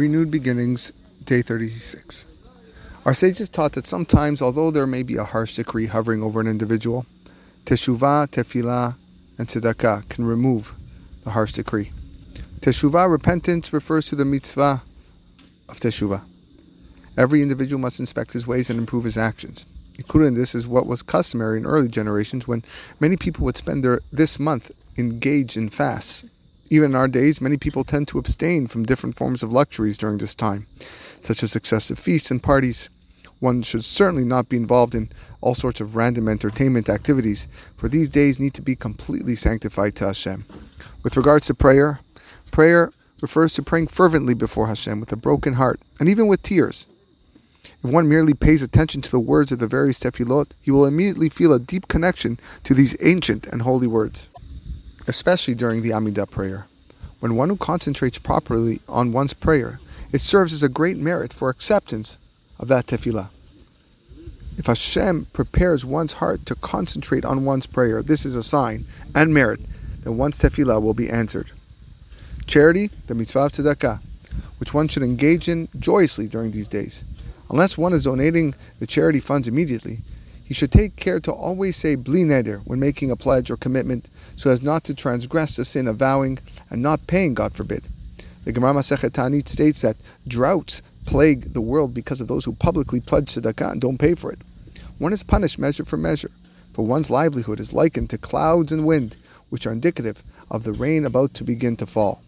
Renewed Beginnings, Day 36. Our sages taught that sometimes, although there may be a harsh decree hovering over an individual, teshuvah, tefillah, and tzedakah can remove the harsh decree. Teshuvah, repentance, refers to the mitzvah of teshuvah. Every individual must inspect his ways and improve his actions. Included in this is what was customary in early generations when many people would spend their this month engaged in fasts. Even in our days, many people tend to abstain from different forms of luxuries during this time, such as excessive feasts and parties. One should certainly not be involved in all sorts of random entertainment activities, for these days need to be completely sanctified to Hashem. With regards to prayer, prayer refers to praying fervently before Hashem with a broken heart and even with tears. If one merely pays attention to the words of the various tefillot, he will immediately feel a deep connection to these ancient and holy words especially during the Amidah prayer. When one who concentrates properly on one's prayer, it serves as a great merit for acceptance of that tefillah. If Hashem prepares one's heart to concentrate on one's prayer, this is a sign and merit that one's tefillah will be answered. Charity, the mitzvah of tzedakah, which one should engage in joyously during these days. Unless one is donating the charity funds immediately, he should take care to always say bli neder when making a pledge or commitment, so as not to transgress the sin of vowing and not paying, God forbid. The Gemara Masechet Ta'anit states that droughts plague the world because of those who publicly pledge tzedakah and don't pay for it. One is punished measure for measure, for one's livelihood is likened to clouds and wind, which are indicative of the rain about to begin to fall.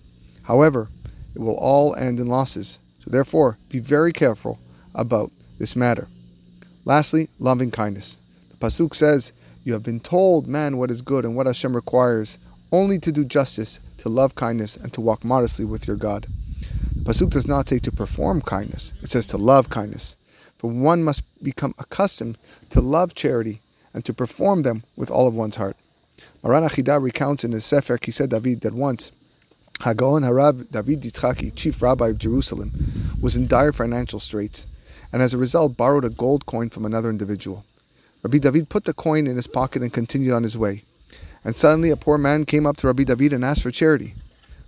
However, it will all end in losses, so therefore be very careful about this matter. Lastly, loving kindness. The Pasuk says, You have been told, man, what is good and what Hashem requires, only to do justice, to love kindness, and to walk modestly with your God. The Pasuk does not say to perform kindness, it says to love kindness. For one must become accustomed to love charity and to perform them with all of one's heart. Maran HaChida recounts in his Sefer Kiseh David that once Hagaon Harav David Yitzchaki, chief rabbi of Jerusalem, was in dire financial straits and as a result borrowed a gold coin from another individual. Rabbi David put the coin in his pocket and continued on his way. And suddenly a poor man came up to Rabbi David and asked for charity.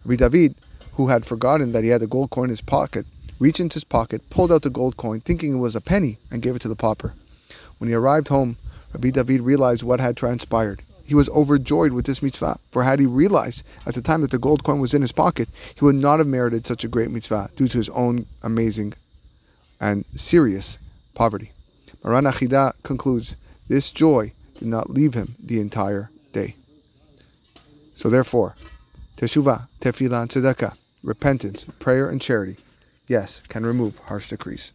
Rabbi David, who had forgotten that he had the gold coin in his pocket, reached into his pocket, pulled out the gold coin, thinking it was a penny, and gave it to the pauper. When he arrived home, Rabbi David realized what had transpired. He was overjoyed with this mitzvah, for had he realized at the time that the gold coin was in his pocket, he would not have merited such a great mitzvah due to his own amazing and serious poverty. Maran HaChida concludes, this joy did not leave him the entire day. So therefore, teshuvah, tefillah, and tzedakah, repentance, prayer, and charity, yes, can remove harsh decrees.